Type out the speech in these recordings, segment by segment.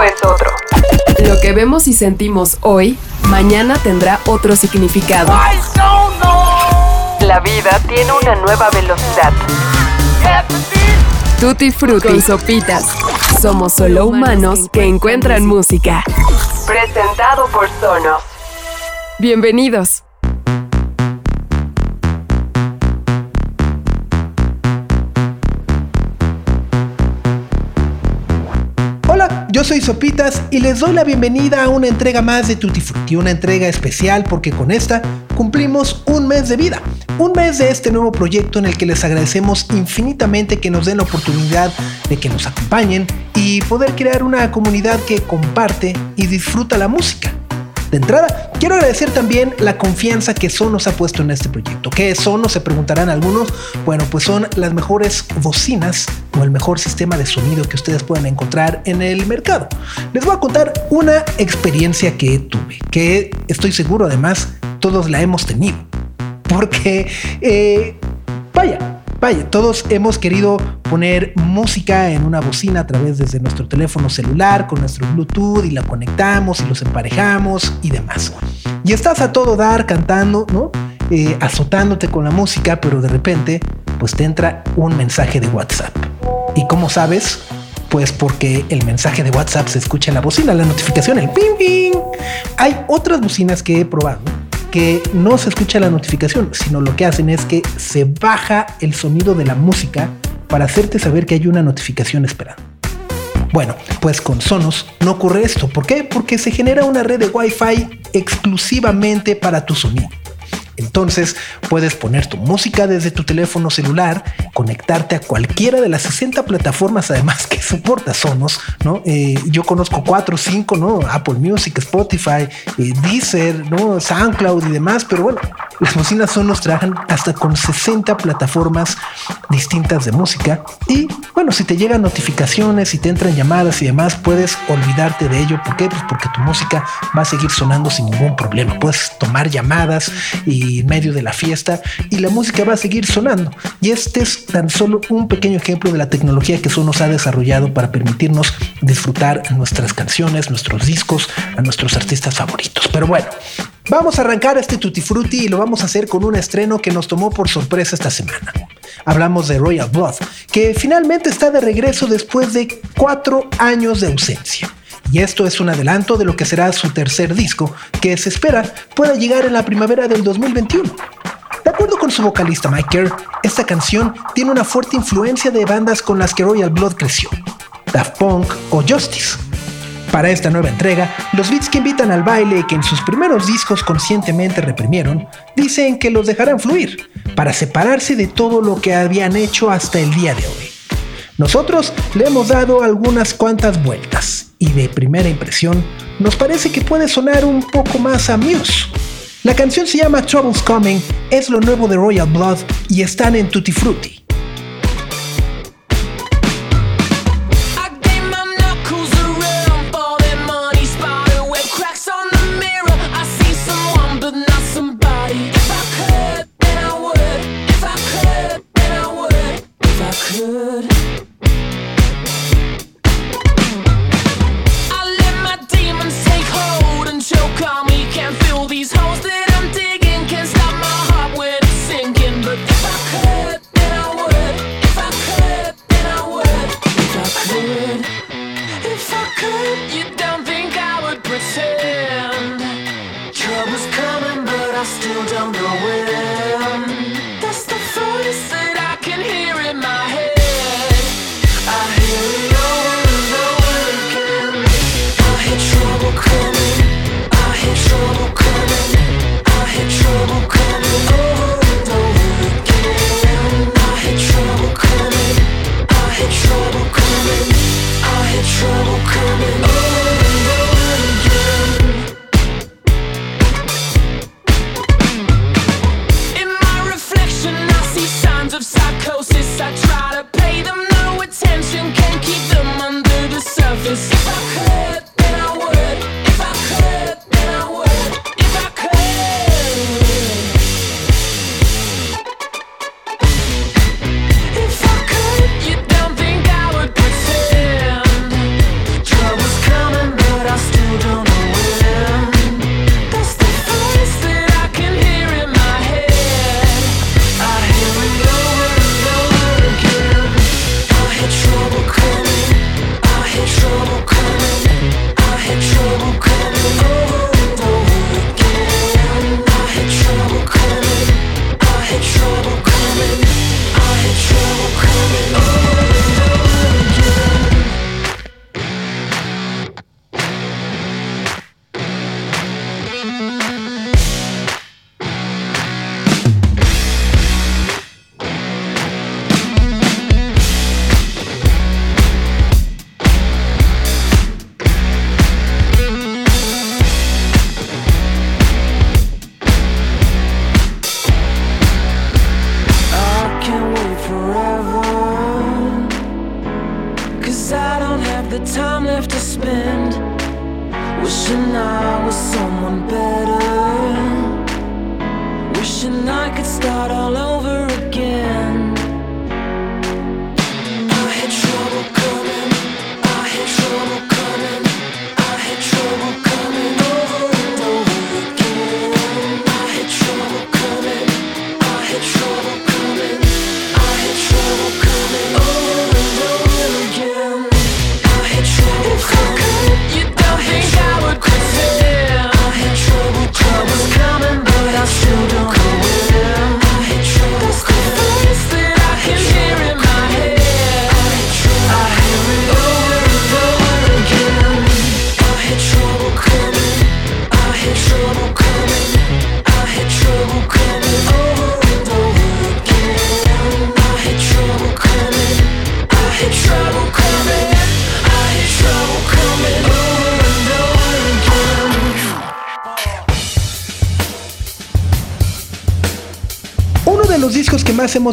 es otro. Lo que vemos y sentimos hoy, mañana tendrá otro significado. La vida tiene una nueva velocidad. Tutti Frutti Sopitas. Somos solo humanos que encuentran música. Presentado por Sonos. Bienvenidos. Yo soy Sopitas y les doy la bienvenida a una entrega más de Tutti Frutti, una entrega especial porque con esta cumplimos un mes de vida, un mes de este nuevo proyecto en el que les agradecemos infinitamente que nos den la oportunidad de que nos acompañen y poder crear una comunidad que comparte y disfruta la música. De entrada, quiero agradecer también la confianza que Sonos ha puesto en este proyecto. ¿Qué es Sonos? Se preguntarán algunos. Bueno, pues son las mejores bocinas o el mejor sistema de sonido que ustedes pueden encontrar en el mercado. Les voy a contar una experiencia que tuve, que estoy seguro además todos la hemos tenido. Porque, eh, vaya, Vaya, todos hemos querido poner música en una bocina a través desde nuestro teléfono celular con nuestro Bluetooth y la conectamos y los emparejamos y demás. Y estás a todo dar cantando, ¿no? Eh, azotándote con la música, pero de repente, pues te entra un mensaje de WhatsApp. ¿Y cómo sabes? Pues porque el mensaje de WhatsApp se escucha en la bocina, la notificación, el ping ping. Hay otras bocinas que he probado que no se escucha la notificación, sino lo que hacen es que se baja el sonido de la música para hacerte saber que hay una notificación esperando. Bueno, pues con Sonos no ocurre esto. ¿Por qué? Porque se genera una red de Wi-Fi exclusivamente para tu sonido. Entonces puedes poner tu música desde tu teléfono celular, conectarte a cualquiera de las 60 plataformas además que soporta Sonos, ¿no? Eh, yo conozco 4 o 5, ¿no? Apple Music, Spotify, eh, Deezer, ¿no? SoundCloud y demás, pero bueno, las bocinas Sonos trabajan hasta con 60 plataformas distintas de música y bueno, si te llegan notificaciones, si te entran llamadas y demás, puedes olvidarte de ello. ¿Por qué? Pues porque tu música va a seguir sonando sin ningún problema. Puedes tomar llamadas y en medio de la fiesta y la música va a seguir sonando. Y este es tan solo un pequeño ejemplo de la tecnología que Sonos ha desarrollado para permitirnos disfrutar nuestras canciones, nuestros discos, a nuestros artistas favoritos. Pero bueno, vamos a arrancar este Tutti Frutti y lo vamos a hacer con un estreno que nos tomó por sorpresa esta semana. Hablamos de Royal Blood, que finalmente está de regreso después de cuatro años de ausencia y esto es un adelanto de lo que será su tercer disco, que se espera pueda llegar en la primavera del 2021. De acuerdo con su vocalista Mike Kerr, esta canción tiene una fuerte influencia de bandas con las que Royal Blood creció, Daft Punk o Justice. Para esta nueva entrega, los beats que invitan al baile y que en sus primeros discos conscientemente reprimieron, dicen que los dejarán fluir, para separarse de todo lo que habían hecho hasta el día de hoy. Nosotros le hemos dado algunas cuantas vueltas y de primera impresión nos parece que puede sonar un poco más a Muse. La canción se llama Troubles Coming, es lo nuevo de Royal Blood y están en Tutti Frutti.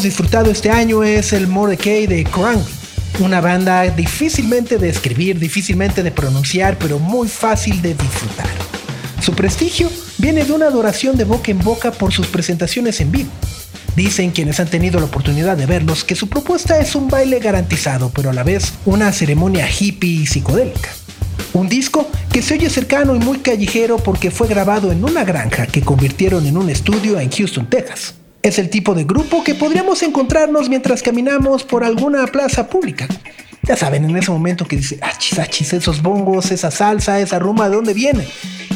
Disfrutado este año es el Mordecai de Krang, una banda difícilmente de escribir, difícilmente de pronunciar, pero muy fácil de disfrutar. Su prestigio viene de una adoración de boca en boca por sus presentaciones en vivo. Dicen quienes han tenido la oportunidad de verlos que su propuesta es un baile garantizado, pero a la vez una ceremonia hippie y psicodélica. Un disco que se oye cercano y muy callejero porque fue grabado en una granja que convirtieron en un estudio en Houston, Texas. Es el tipo de grupo que podríamos encontrarnos mientras caminamos por alguna plaza pública. Ya saben, en ese momento que dice, achis, achis, esos bongos, esa salsa, esa rumba, ¿de dónde viene?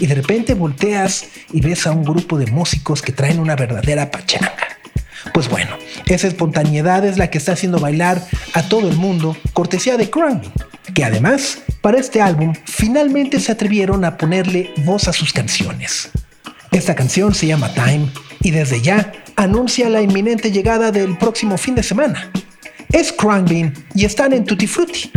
Y de repente volteas y ves a un grupo de músicos que traen una verdadera pachanga. Pues bueno, esa espontaneidad es la que está haciendo bailar a todo el mundo, cortesía de Crumbing, que además, para este álbum, finalmente se atrevieron a ponerle voz a sus canciones. Esta canción se llama Time y desde ya anuncia la inminente llegada del próximo fin de semana. Es Crumbing y están en Tutti Frutti.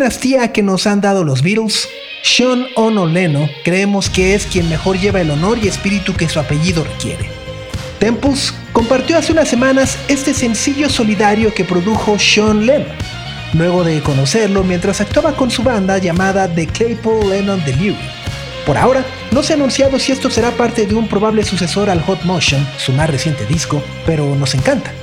Dinastía que nos han dado los Beatles, Sean Ono Leno creemos que es quien mejor lleva el honor y espíritu que su apellido requiere. Tempus compartió hace unas semanas este sencillo solidario que produjo Sean Lennon, luego de conocerlo mientras actuaba con su banda llamada The Claypool Lennon Delirium. Por ahora, no se ha anunciado si esto será parte de un probable sucesor al Hot Motion, su más reciente disco, pero nos encanta.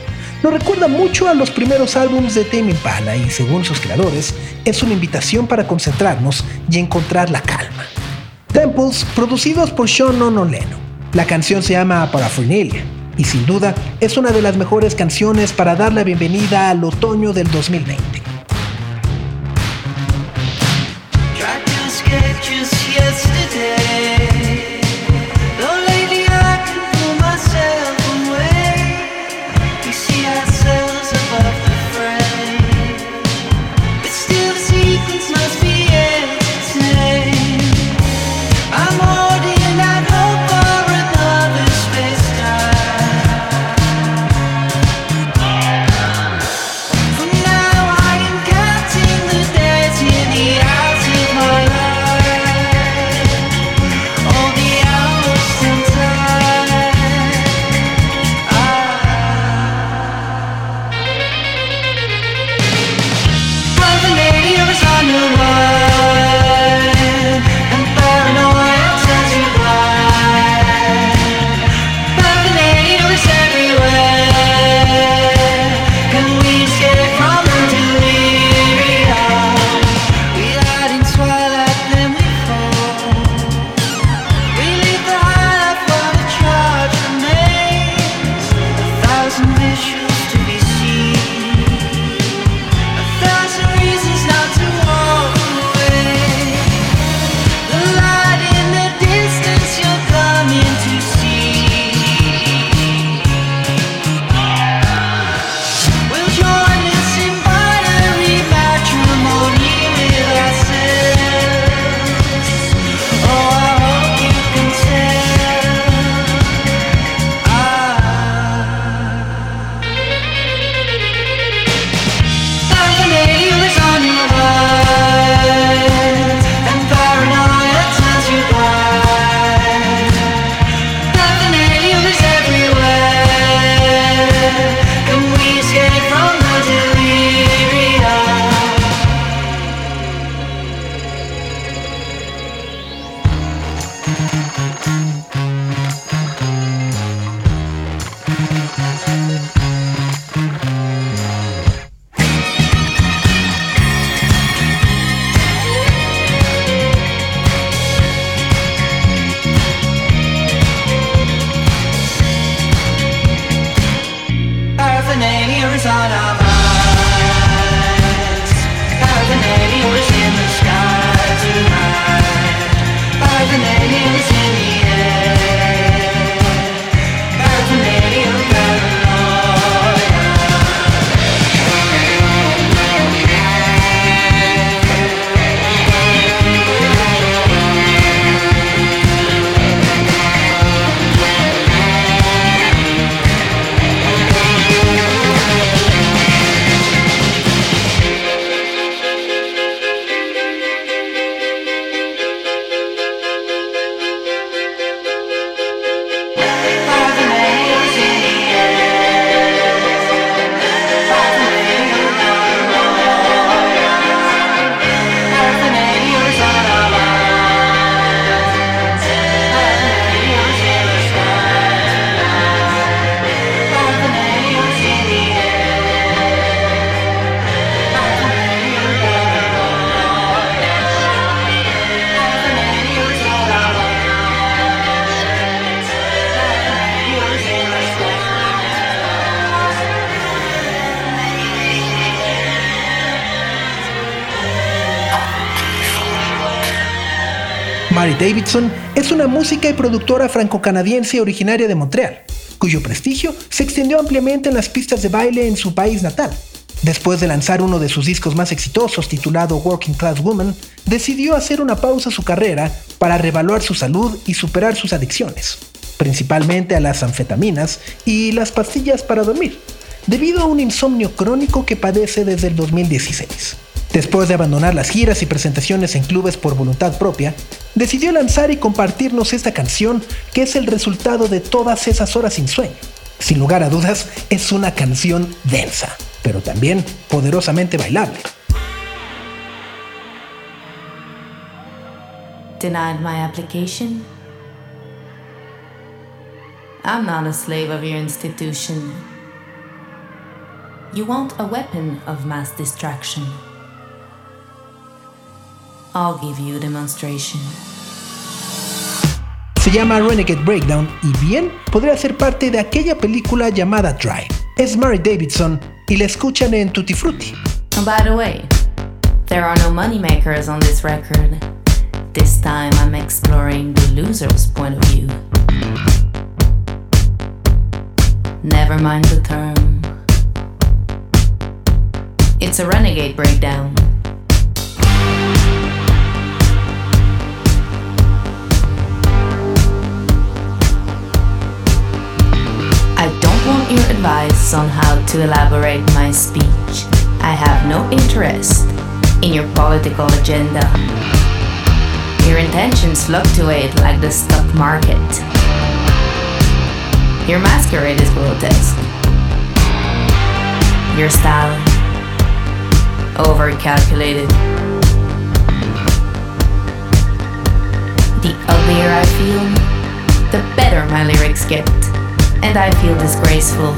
Nos recuerda mucho a los primeros álbumes de Tame Impala y, según sus creadores, es una invitación para concentrarnos y encontrar la calma. Temples, producidos por Sean Ono Leno. La canción se llama Paraphernalia y sin duda es una de las mejores canciones para dar la bienvenida al otoño del 2020. Mary Davidson es una música y productora franco-canadiense originaria de Montreal, cuyo prestigio se extendió ampliamente en las pistas de baile en su país natal. Después de lanzar uno de sus discos más exitosos titulado Working Class Woman, decidió hacer una pausa a su carrera para revaluar su salud y superar sus adicciones, principalmente a las anfetaminas y las pastillas para dormir, debido a un insomnio crónico que padece desde el 2016. Después de abandonar las giras y presentaciones en clubes por voluntad propia, decidió lanzar y compartirnos esta canción que es el resultado de todas esas horas sin sueño. Sin lugar a dudas, es una canción densa, pero también poderosamente bailable. Denied my application? I'm not a slave of your institution. You want a weapon of mass distraction. I'll give you a demonstration. Se llama Renegade Breakdown y bien podría ser parte de aquella película llamada Drive. Es Mary Davidson y la escuchan en Tutti Frutti. Oh, by the way, there are no moneymakers on this record. This time I'm exploring the loser's point of view. Never mind the term. It's a renegade breakdown. I don't want your advice on how to elaborate my speech. I have no interest in your political agenda. Your intentions fluctuate like the stock market. Your masquerade is grotesque. Your style, overcalculated. The uglier I feel, the better my lyrics get. And I feel disgraceful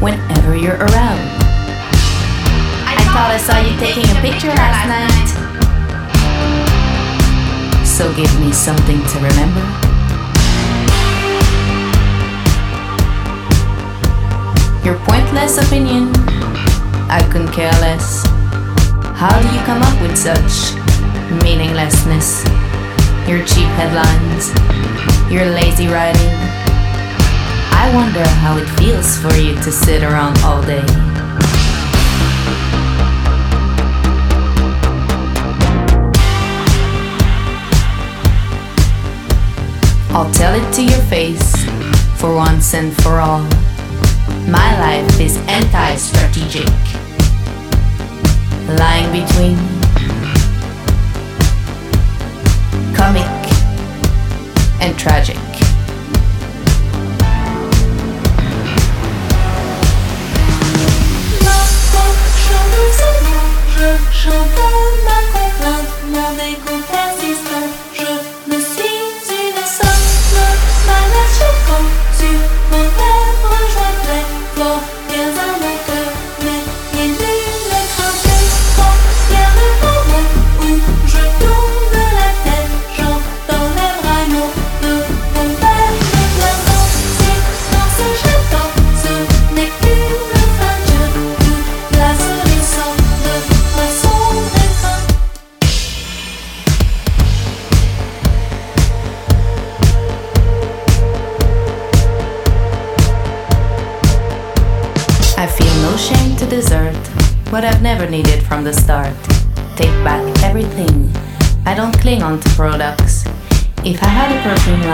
whenever you're around. I thought I saw you taking a picture last night. So give me something to remember. Your pointless opinion, I couldn't care less. How do you come up with such meaninglessness? Your cheap headlines, your lazy writing. I wonder how it feels for you to sit around all day. I'll tell it to your face for once and for all. My life is anti strategic, lying between comic and tragic. Oh.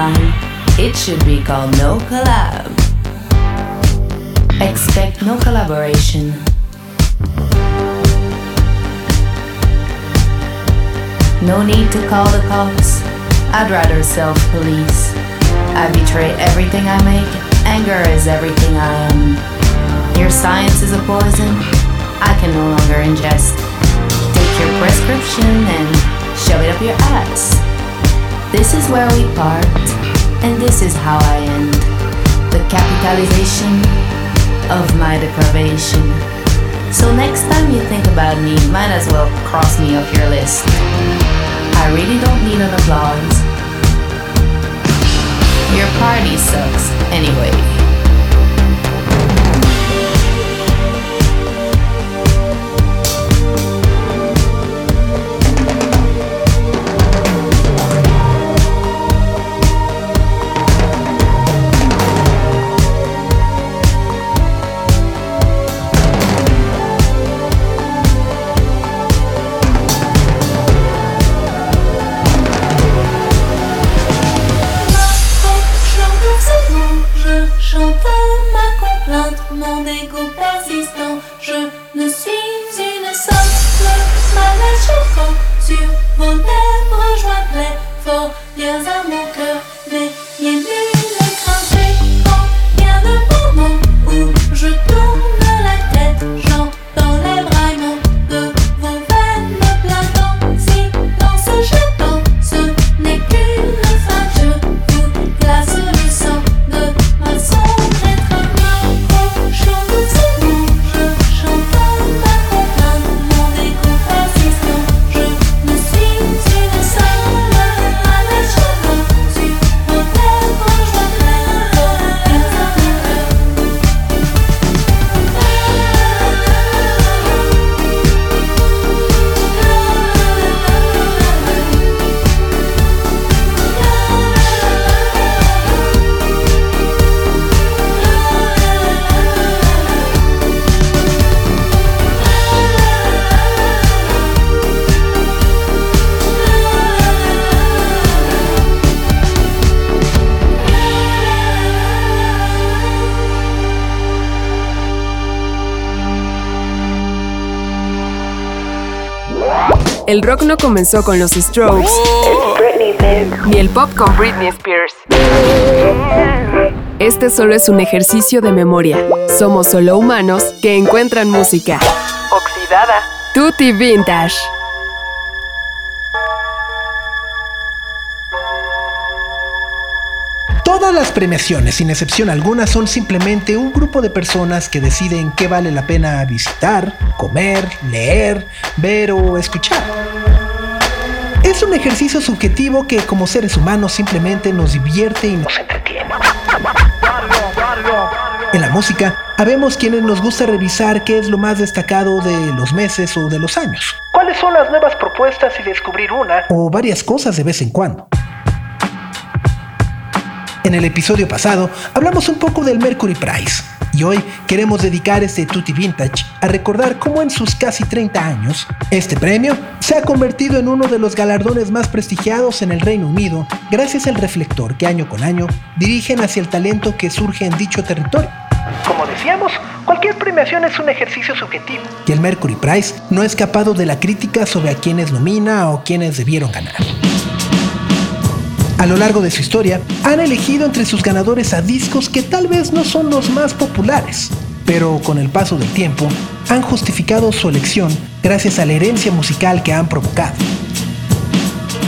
Line, it should be called No Collab. Expect no collaboration. No need to call the cops. I'd rather self police. I betray everything I make. Anger is everything I am. Your science is a poison I can no longer ingest. Take your prescription and shove it up your ass. This is where we part, and this is how I end. The capitalization of my deprivation. So next time you think about me, might as well cross me off your list. I really don't need an applause. Your party sucks anyway. El rock no comenzó con los Strokes, ni el pop con Britney Spears. Este solo es un ejercicio de memoria. Somos solo humanos que encuentran música. Oxidada. Tutti Vintage. Todas las premiaciones, sin excepción alguna, son simplemente un grupo de personas que deciden qué vale la pena visitar, comer, leer, ver o escuchar. Es un ejercicio subjetivo que como seres humanos simplemente nos divierte y nos entretiene. En la música, habemos quienes nos gusta revisar qué es lo más destacado de los meses o de los años. ¿Cuáles son las nuevas propuestas y descubrir una o varias cosas de vez en cuando? En el episodio pasado hablamos un poco del Mercury Prize y hoy queremos dedicar este Tutti Vintage a recordar cómo en sus casi 30 años este premio se ha convertido en uno de los galardones más prestigiados en el Reino Unido gracias al reflector que año con año dirigen hacia el talento que surge en dicho territorio. Como decíamos, cualquier premiación es un ejercicio subjetivo y el Mercury Prize no ha escapado de la crítica sobre a quienes nomina o quienes debieron ganar. A lo largo de su historia, han elegido entre sus ganadores a discos que tal vez no son los más populares, pero con el paso del tiempo han justificado su elección gracias a la herencia musical que han provocado.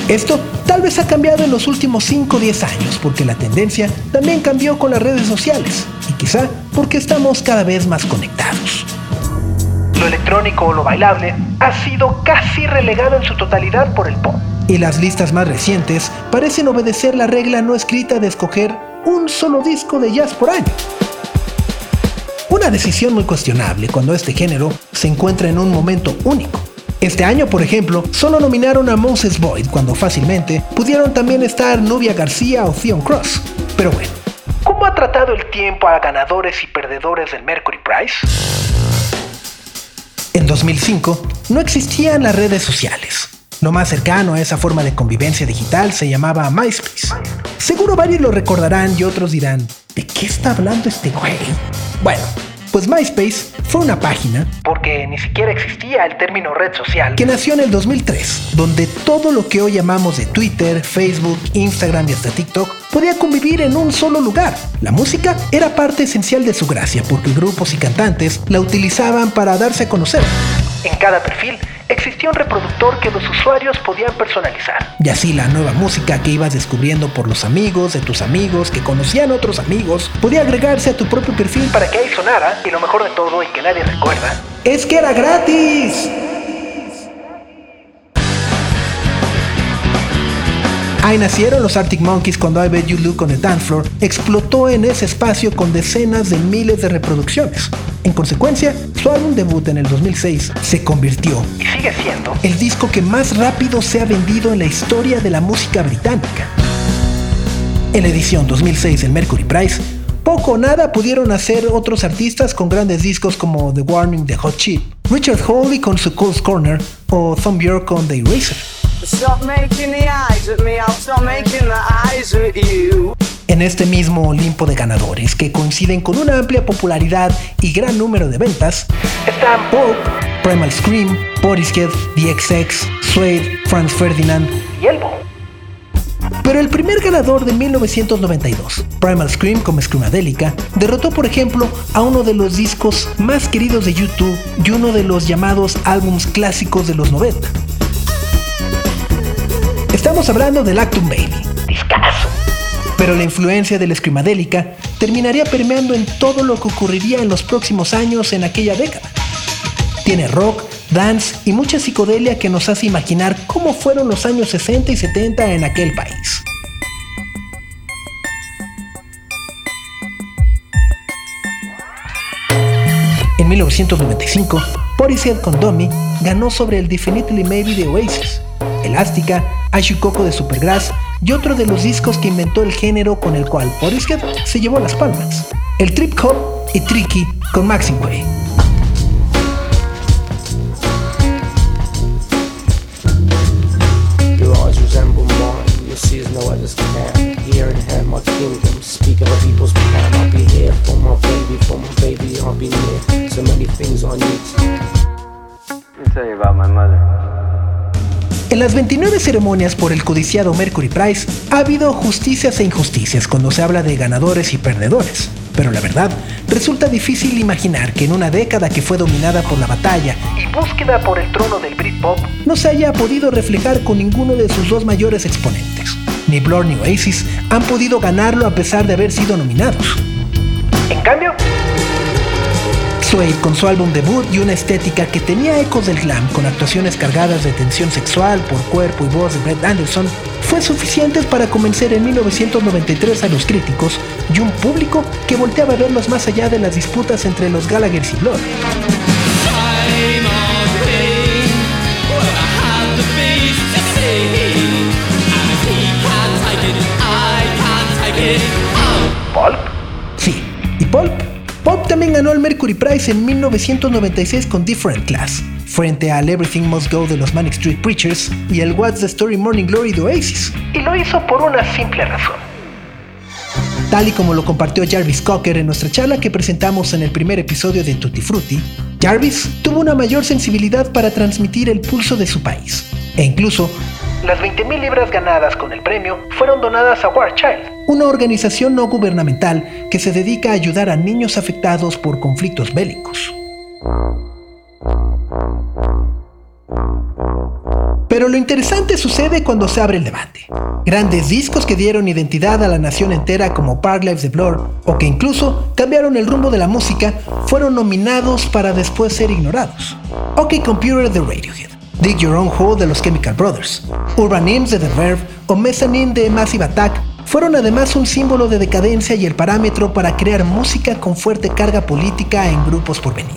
Esto tal vez ha cambiado en los últimos 5 o 10 años porque la tendencia también cambió con las redes sociales y quizá porque estamos cada vez más conectados. Lo electrónico o lo bailable ha sido casi relegado en su totalidad por el pop. Y las listas más recientes parecen obedecer la regla no escrita de escoger un solo disco de jazz por año. Una decisión muy cuestionable cuando este género se encuentra en un momento único. Este año, por ejemplo, solo nominaron a Moses Boyd cuando fácilmente pudieron también estar Nubia García o Theon Cross. Pero bueno, ¿cómo ha tratado el tiempo a ganadores y perdedores del Mercury Prize? En 2005 no existían las redes sociales. Lo más cercano a esa forma de convivencia digital se llamaba MySpace. Seguro varios lo recordarán y otros dirán, ¿de qué está hablando este güey? Bueno, pues MySpace fue una página, porque ni siquiera existía el término red social, que nació en el 2003, donde todo lo que hoy llamamos de Twitter, Facebook, Instagram y hasta TikTok podía convivir en un solo lugar. La música era parte esencial de su gracia, porque grupos y cantantes la utilizaban para darse a conocer. En cada perfil existía un reproductor que los usuarios podían personalizar. Y así la nueva música que ibas descubriendo por los amigos de tus amigos que conocían otros amigos podía agregarse a tu propio perfil para que ahí sonara. Y lo mejor de todo y que nadie recuerda es que era gratis. Ahí nacieron los Arctic Monkeys cuando I Bet You Look on the Dance Floor explotó en ese espacio con decenas de miles de reproducciones. En consecuencia, su álbum debut en el 2006 se convirtió, y sigue siendo, el disco que más rápido se ha vendido en la historia de la música británica. En la edición 2006 del Mercury Prize, poco o nada pudieron hacer otros artistas con grandes discos como The Warning de Hot Chip, Richard Hawley con su Cole's Corner o Thom Yorke con The Eraser. Stop making the eyes at me, I'll stop making the eyes at you. En este mismo Olimpo de ganadores que coinciden con una amplia popularidad y gran número de ventas, están Pulp, Primal Scream, Portishead, The XX, Suede, Franz Ferdinand y Elbow. Pero el primer ganador de 1992, Primal Scream como Screamadelica, derrotó por ejemplo a uno de los discos más queridos de YouTube y uno de los llamados álbums clásicos de los 90. Estamos hablando del Actum Baby. Discazo. Pero la influencia del Screamadelica terminaría permeando en todo lo que ocurriría en los próximos años en aquella década. Tiene rock, dance y mucha psicodelia que nos hace imaginar cómo fueron los años 60 y 70 en aquel país. En 1995, Portishead con Dummy ganó sobre el Definitely Maybe de Oasis, Elástica, Ashikoko de Supergrass y otro de los discos que inventó el género con el cual Portishead se llevó las palmas, el Trip Hop y Tricky con Maximway. Let me tell you about my mother. En las 29 ceremonias por el codiciado Mercury Prize ha habido justicias e injusticias cuando se habla de ganadores y perdedores. Pero la verdad, resulta difícil imaginar que en una década que fue dominada por la batalla y búsqueda por el trono del Britpop, no se haya podido reflejar con ninguno de sus dos mayores exponentes. Ni Blur ni Oasis han podido ganarlo a pesar de haber sido nominados. En cambio, Suede con su álbum debut y una estética que tenía ecos del glam con actuaciones cargadas de tensión sexual por cuerpo y voz de Brett Anderson, fue suficiente para convencer en 1993 a los críticos y un público que volteaba a verlos más allá de las disputas entre los Gallaghers y Blur. Ganó el Mercury Prize en 1996 con Different Class, frente al Everything Must Go de los Manic Street Preachers y el What's the Story Morning Glory de Oasis. Y lo hizo por una simple razón. Tal y como lo compartió Jarvis Cocker en nuestra charla que presentamos en el primer episodio de Tutti Frutti, Jarvis tuvo una mayor sensibilidad para transmitir el pulso de su país. E incluso, las 20.000 libras ganadas con el premio fueron donadas a War Child, una organización no gubernamental que se dedica a ayudar a niños afectados por conflictos bélicos. Pero lo interesante sucede cuando se abre el debate. Grandes discos que dieron identidad a la nación entera como Park Lives de Blur o que incluso cambiaron el rumbo de la música fueron nominados para después ser ignorados. OK Computer de Radiohead, Dig Your Own Hole de los Chemical Brothers, Urban Hymns de The Verve o Mezzanine de Massive Attack fueron además un símbolo de decadencia y el parámetro para crear música con fuerte carga política en grupos por venir.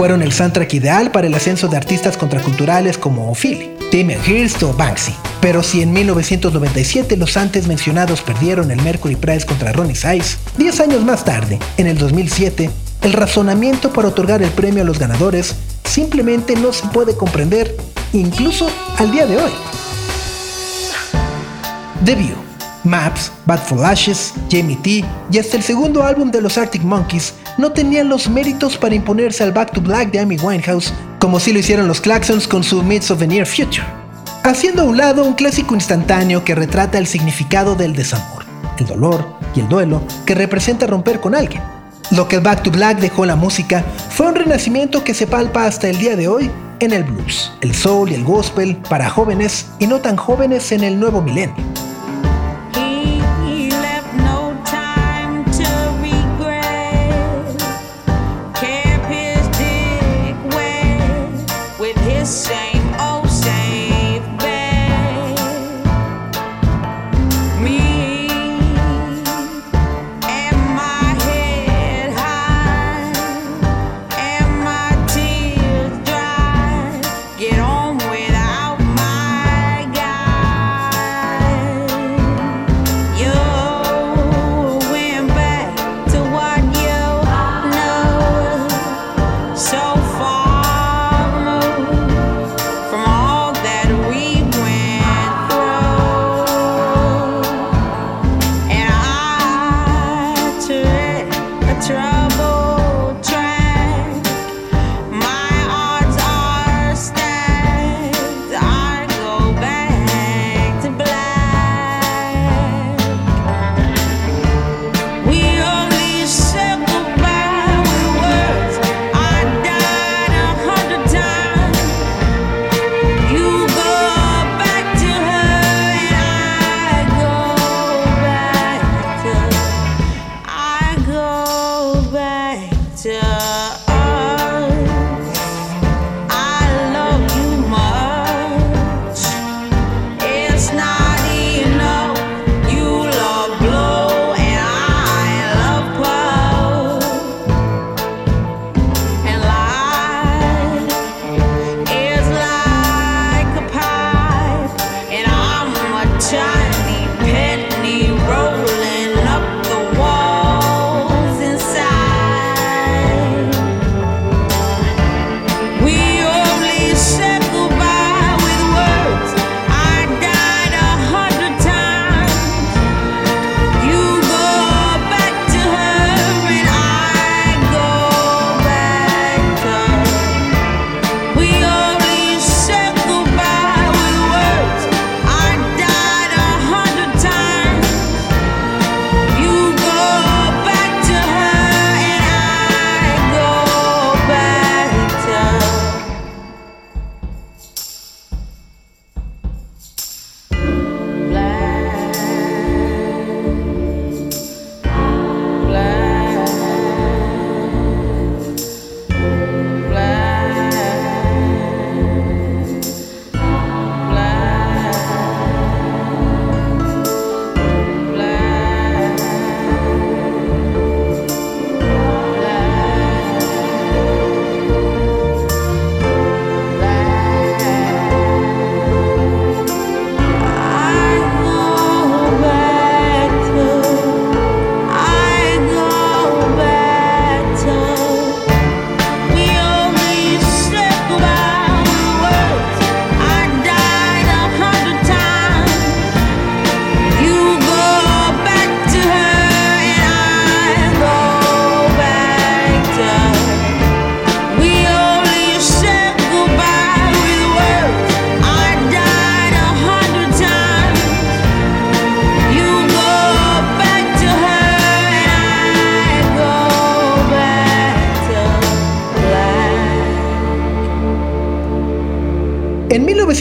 fueron el soundtrack ideal para el ascenso de artistas contraculturales como Philly, Damien Hirst o Banksy. Pero si en 1997 los antes mencionados perdieron el Mercury Prize contra Ronnie Size, 10 años más tarde, en el 2007, el razonamiento para otorgar el premio a los ganadores simplemente no se puede comprender, incluso al día de hoy. The View, Maps, Bad for Ashes, Jamie T y hasta el segundo álbum de los Arctic Monkeys no tenían los méritos para imponerse al Back to Black de Amy Winehouse, como si lo hicieron los Claxons con su Myths of the Near Future. Haciendo a un lado un clásico instantáneo que retrata el significado del desamor, el dolor y el duelo que representa romper con alguien. Lo que Back to Black dejó en la música fue un renacimiento que se palpa hasta el día de hoy en el blues, el soul y el gospel para jóvenes y no tan jóvenes en el nuevo milenio.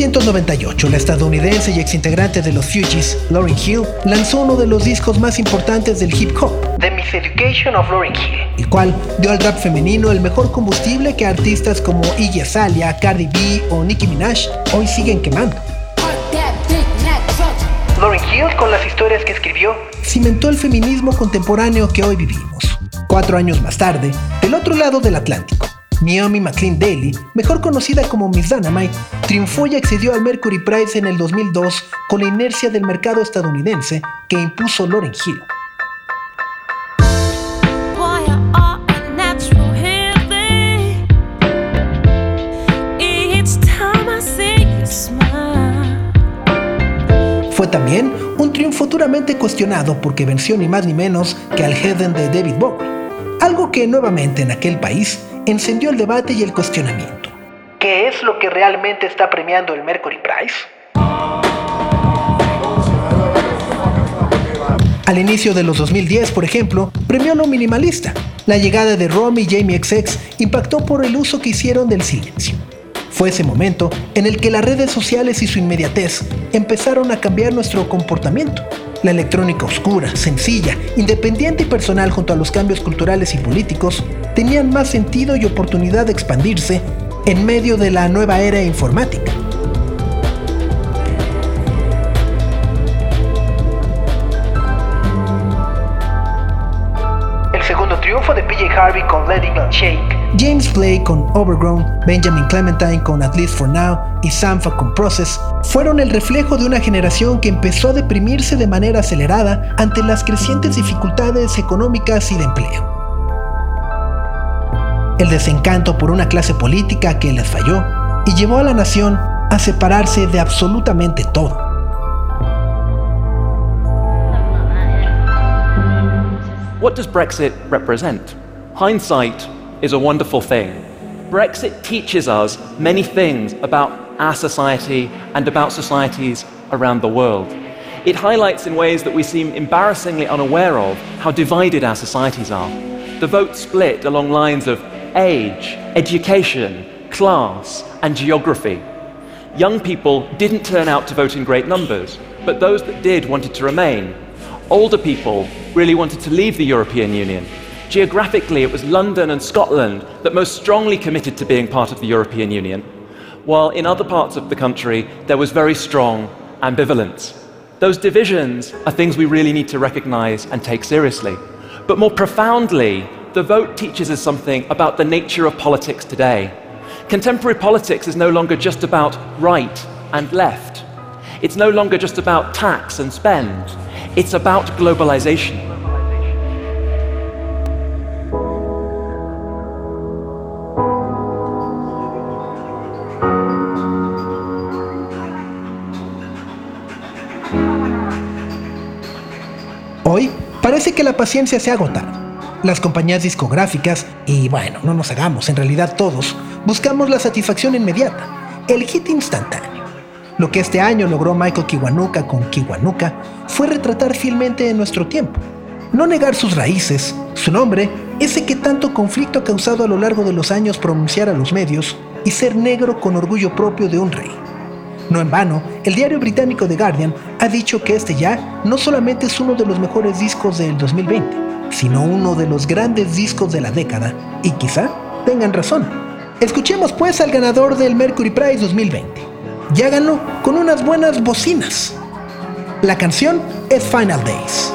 1998, la estadounidense y exintegrante de los Fugees, Lauryn Hill, lanzó uno de los discos más importantes del hip hop, The Miseducation of Lauryn Hill, el cual dio al rap femenino el mejor combustible que artistas como Iggy Azalea, Cardi B o Nicki Minaj hoy siguen quemando. Lauryn Hill, con las historias que escribió, cimentó el feminismo contemporáneo que hoy vivimos. Cuatro años más tarde, del otro lado del Atlántico, Naomi McLean Daly, mejor conocida como Miss Dynamite, triunfó y accedió al Mercury Prize en el 2002 con la inercia del mercado estadounidense que impuso Lauryn Hill. Fue también un triunfo duramente cuestionado porque venció ni más ni menos que al Heaven de David Bowie, algo que nuevamente en aquel país encendió el debate y el cuestionamiento. ¿Qué es lo que realmente está premiando el Mercury Prize? Al inicio de los 2010, por ejemplo, premió lo minimalista. La llegada de Rom y Jamie XX impactó por el uso que hicieron del silencio. Fue ese momento en el que las redes sociales y su inmediatez empezaron a cambiar nuestro comportamiento. La electrónica oscura, sencilla, independiente y personal junto a los cambios culturales y políticos tenían más sentido y oportunidad de expandirse en medio de la nueva era informática. El segundo triunfo de PJ Harvey con Let It Shake, James Blake con Overgrown, Benjamin Clementine con At Least For Now y Sanfa con Process fueron el reflejo de una generación que empezó a deprimirse de manera acelerada ante las crecientes dificultades económicas y de empleo. El desencanto por una clase política que les falló y llevó a la nación a separarse de absolutamente todo. What does Brexit represent? Hindsight is a wonderful thing. Brexit teaches us many things about our society and about societies around the world. It highlights in ways that we seem embarrassingly unaware of how divided our societies are. The vote split along lines of age, education, class, and geography. Young people didn't turn out to vote in great numbers, but those that did wanted to remain. Older people really wanted to leave the European Union. Geographically, it was London and Scotland that most strongly committed to being part of the European Union, while in other parts of the country there was very strong ambivalence. Those divisions are things we really need to recognize and take seriously. But more profoundly, the vote teaches us something about the nature of politics today. Contemporary politics is no longer just about right and left. It's no longer just about tax and spend. It's about globalization. Parece que la paciencia se ha agotado. Las compañías discográficas, y bueno, no nos hagamos, en realidad todos, buscamos la satisfacción inmediata, el hit instantáneo. Lo que este año logró Michael Kiwanuka con Kiwanuka fue retratar fielmente en nuestro tiempo. No negar sus raíces, su nombre, ese que tanto conflicto ha causado a lo largo de los años pronunciar a los medios y ser negro con orgullo propio de un rey. No en vano, el diario británico The Guardian ha dicho que este ya no solamente es uno de los mejores discos del 2020, sino uno de los grandes discos de la década, y quizá tengan razón. Escuchemos pues al ganador del Mercury Prize 2020. Y háganlo con unas buenas bocinas. La canción es Final Days.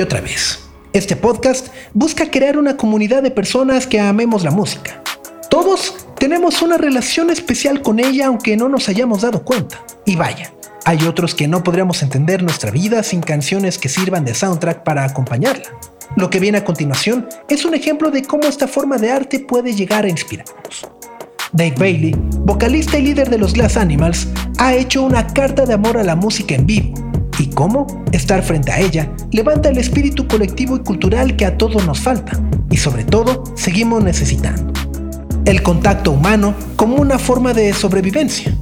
Otra vez. Este podcast busca crear una comunidad de personas que amemos la música. Todos tenemos una relación especial con ella aunque no nos hayamos dado cuenta. Y vaya, hay otros que no podríamos entender nuestra vida sin canciones que sirvan de soundtrack para acompañarla. Lo que viene a continuación es un ejemplo de cómo esta forma de arte puede llegar a inspirarnos. Dave Bailey, vocalista y líder de los Glass Animals, ha hecho una carta de amor a la música en vivo y cómo estar frente a ella levanta el espíritu colectivo y cultural que a todos nos falta y sobre todo seguimos necesitando. El contacto humano como una forma de sobrevivencia.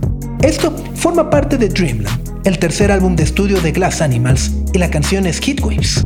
Esto forma parte de Dreamland, el tercer álbum de estudio de Glass Animals y la canción es Heatwaves.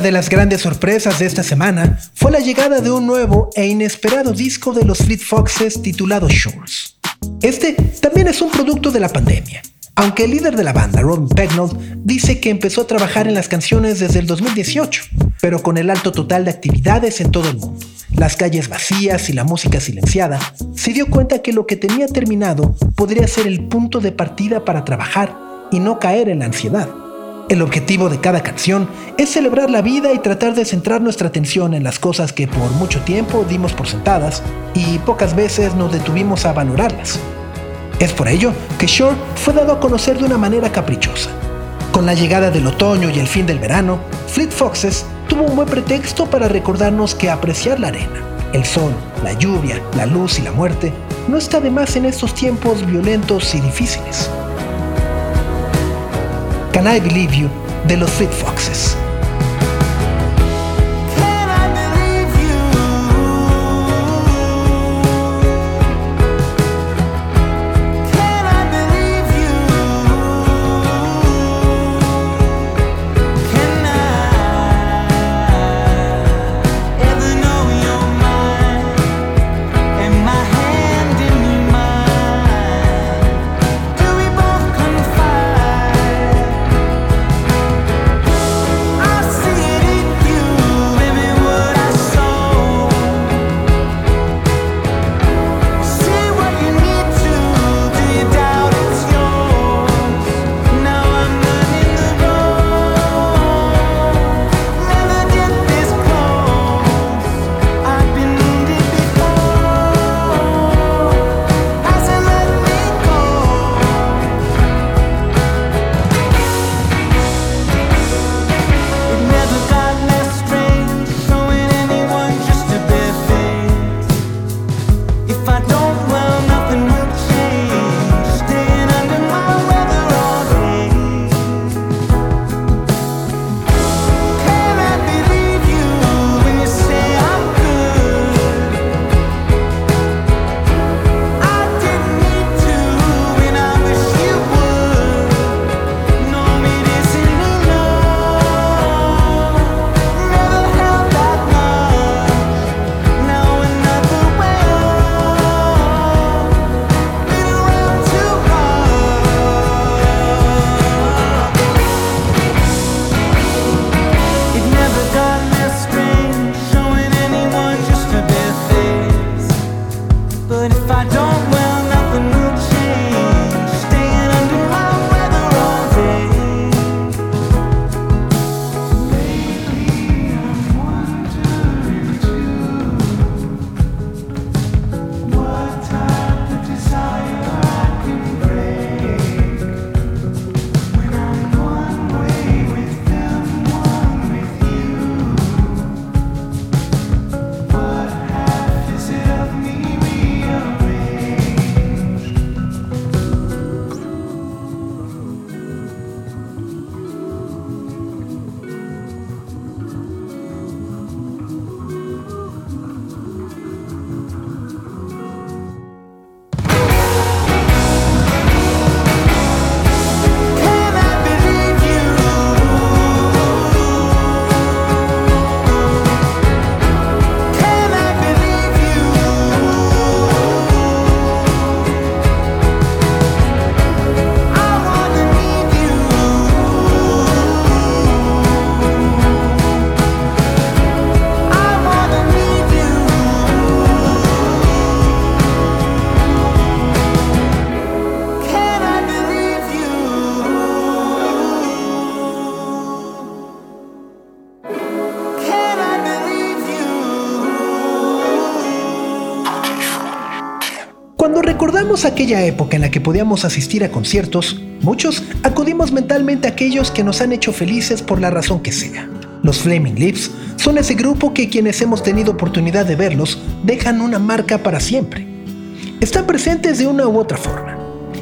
Otra de las grandes sorpresas de esta semana fue la llegada de un nuevo e inesperado disco de los Fleet Foxes titulado Shores. Este también es un producto de la pandemia, aunque el líder de la banda, Robin Pecknold, dice que empezó a trabajar en las canciones desde el 2018, pero con el alto total de actividades en todo el mundo, las calles vacías y la música silenciada, se dio cuenta que lo que tenía terminado podría ser el punto de partida para trabajar y no caer en la ansiedad. El objetivo de cada canción es celebrar la vida y tratar de centrar nuestra atención en las cosas que por mucho tiempo dimos por sentadas y pocas veces nos detuvimos a valorarlas. Es por ello que Shore fue dado a conocer de una manera caprichosa. Con la llegada del otoño y el fin del verano, Fleet Foxes tuvo un buen pretexto para recordarnos que apreciar la arena, el sol, la lluvia, la luz y la muerte no está de más en estos tiempos violentos y difíciles. Can I Believe You de los Fleet Foxes. Aquella época en la que podíamos asistir a conciertos, muchos acudimos mentalmente a aquellos que nos han hecho felices por la razón que sea. Los Flaming Lips son ese grupo que quienes hemos tenido oportunidad de verlos dejan una marca para siempre. Están presentes de una u otra forma.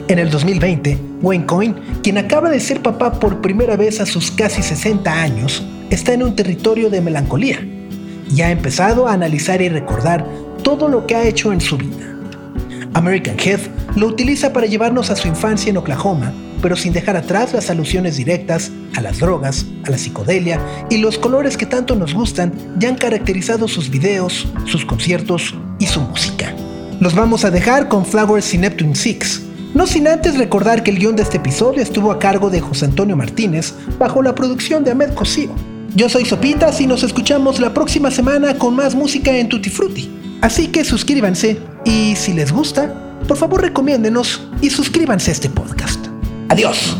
En el 2020, Wayne Coyne, quien acaba de ser papá por primera vez a sus casi 60 años, está en un territorio de melancolía y ha empezado a analizar y recordar todo lo que ha hecho en su vida. American Head lo utiliza para llevarnos a su infancia en Oklahoma, pero sin dejar atrás las alusiones directas a las drogas, a la psicodelia y los colores que tanto nos gustan ya han caracterizado sus videos, sus conciertos y su música. Los vamos a dejar con Flowers y Neptune 6, no sin antes recordar que el guion de este episodio estuvo a cargo de José Antonio Martínez bajo la producción de Ahmed Cosío. Yo soy Sopitas y nos escuchamos la próxima semana con más música en Tutti Frutti. Así que suscríbanse y si les gusta, por favor recomiéndenos y suscríbanse a este podcast. Adiós.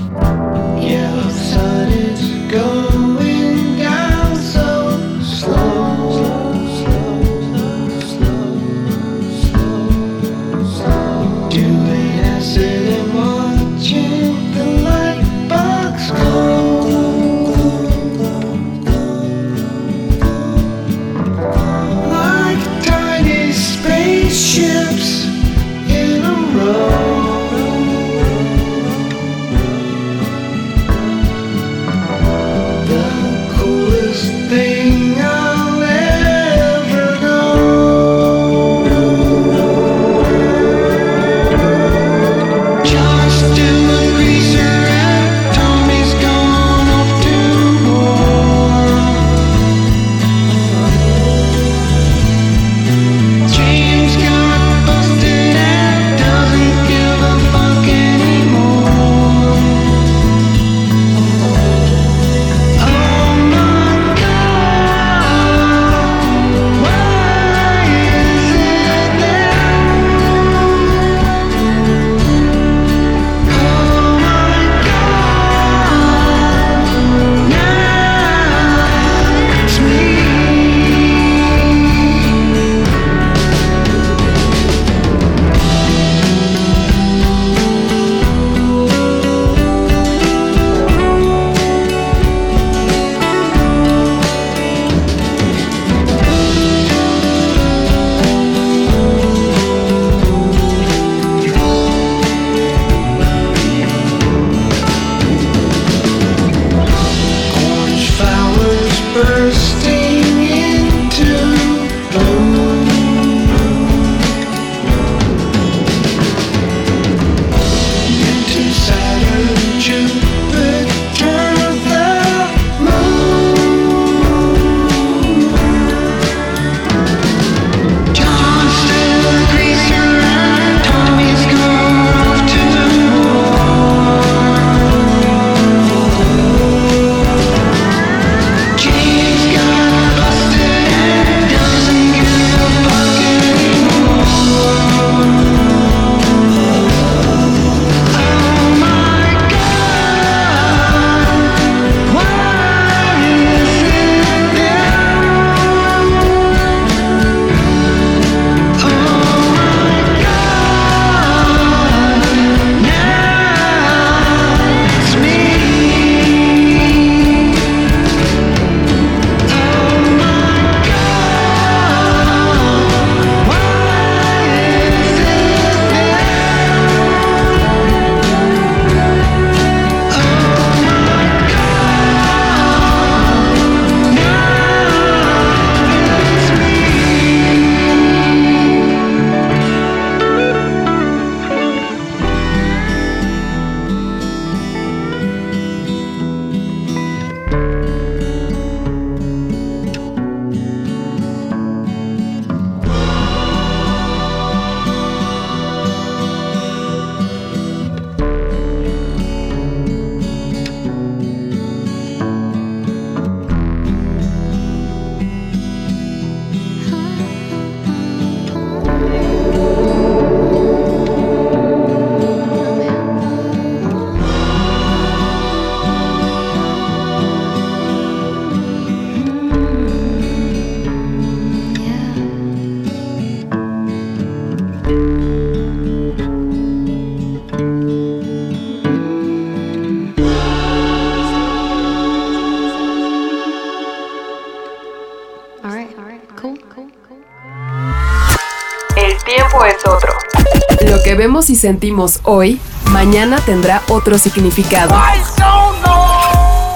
Vemos y sentimos hoy, mañana tendrá otro significado.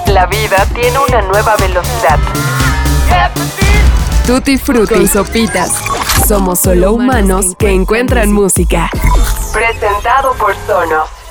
La vida tiene una nueva velocidad. Tutti Frutti con Sopitas. Somos solo humanos que encuentran música. Presentado por Sonos.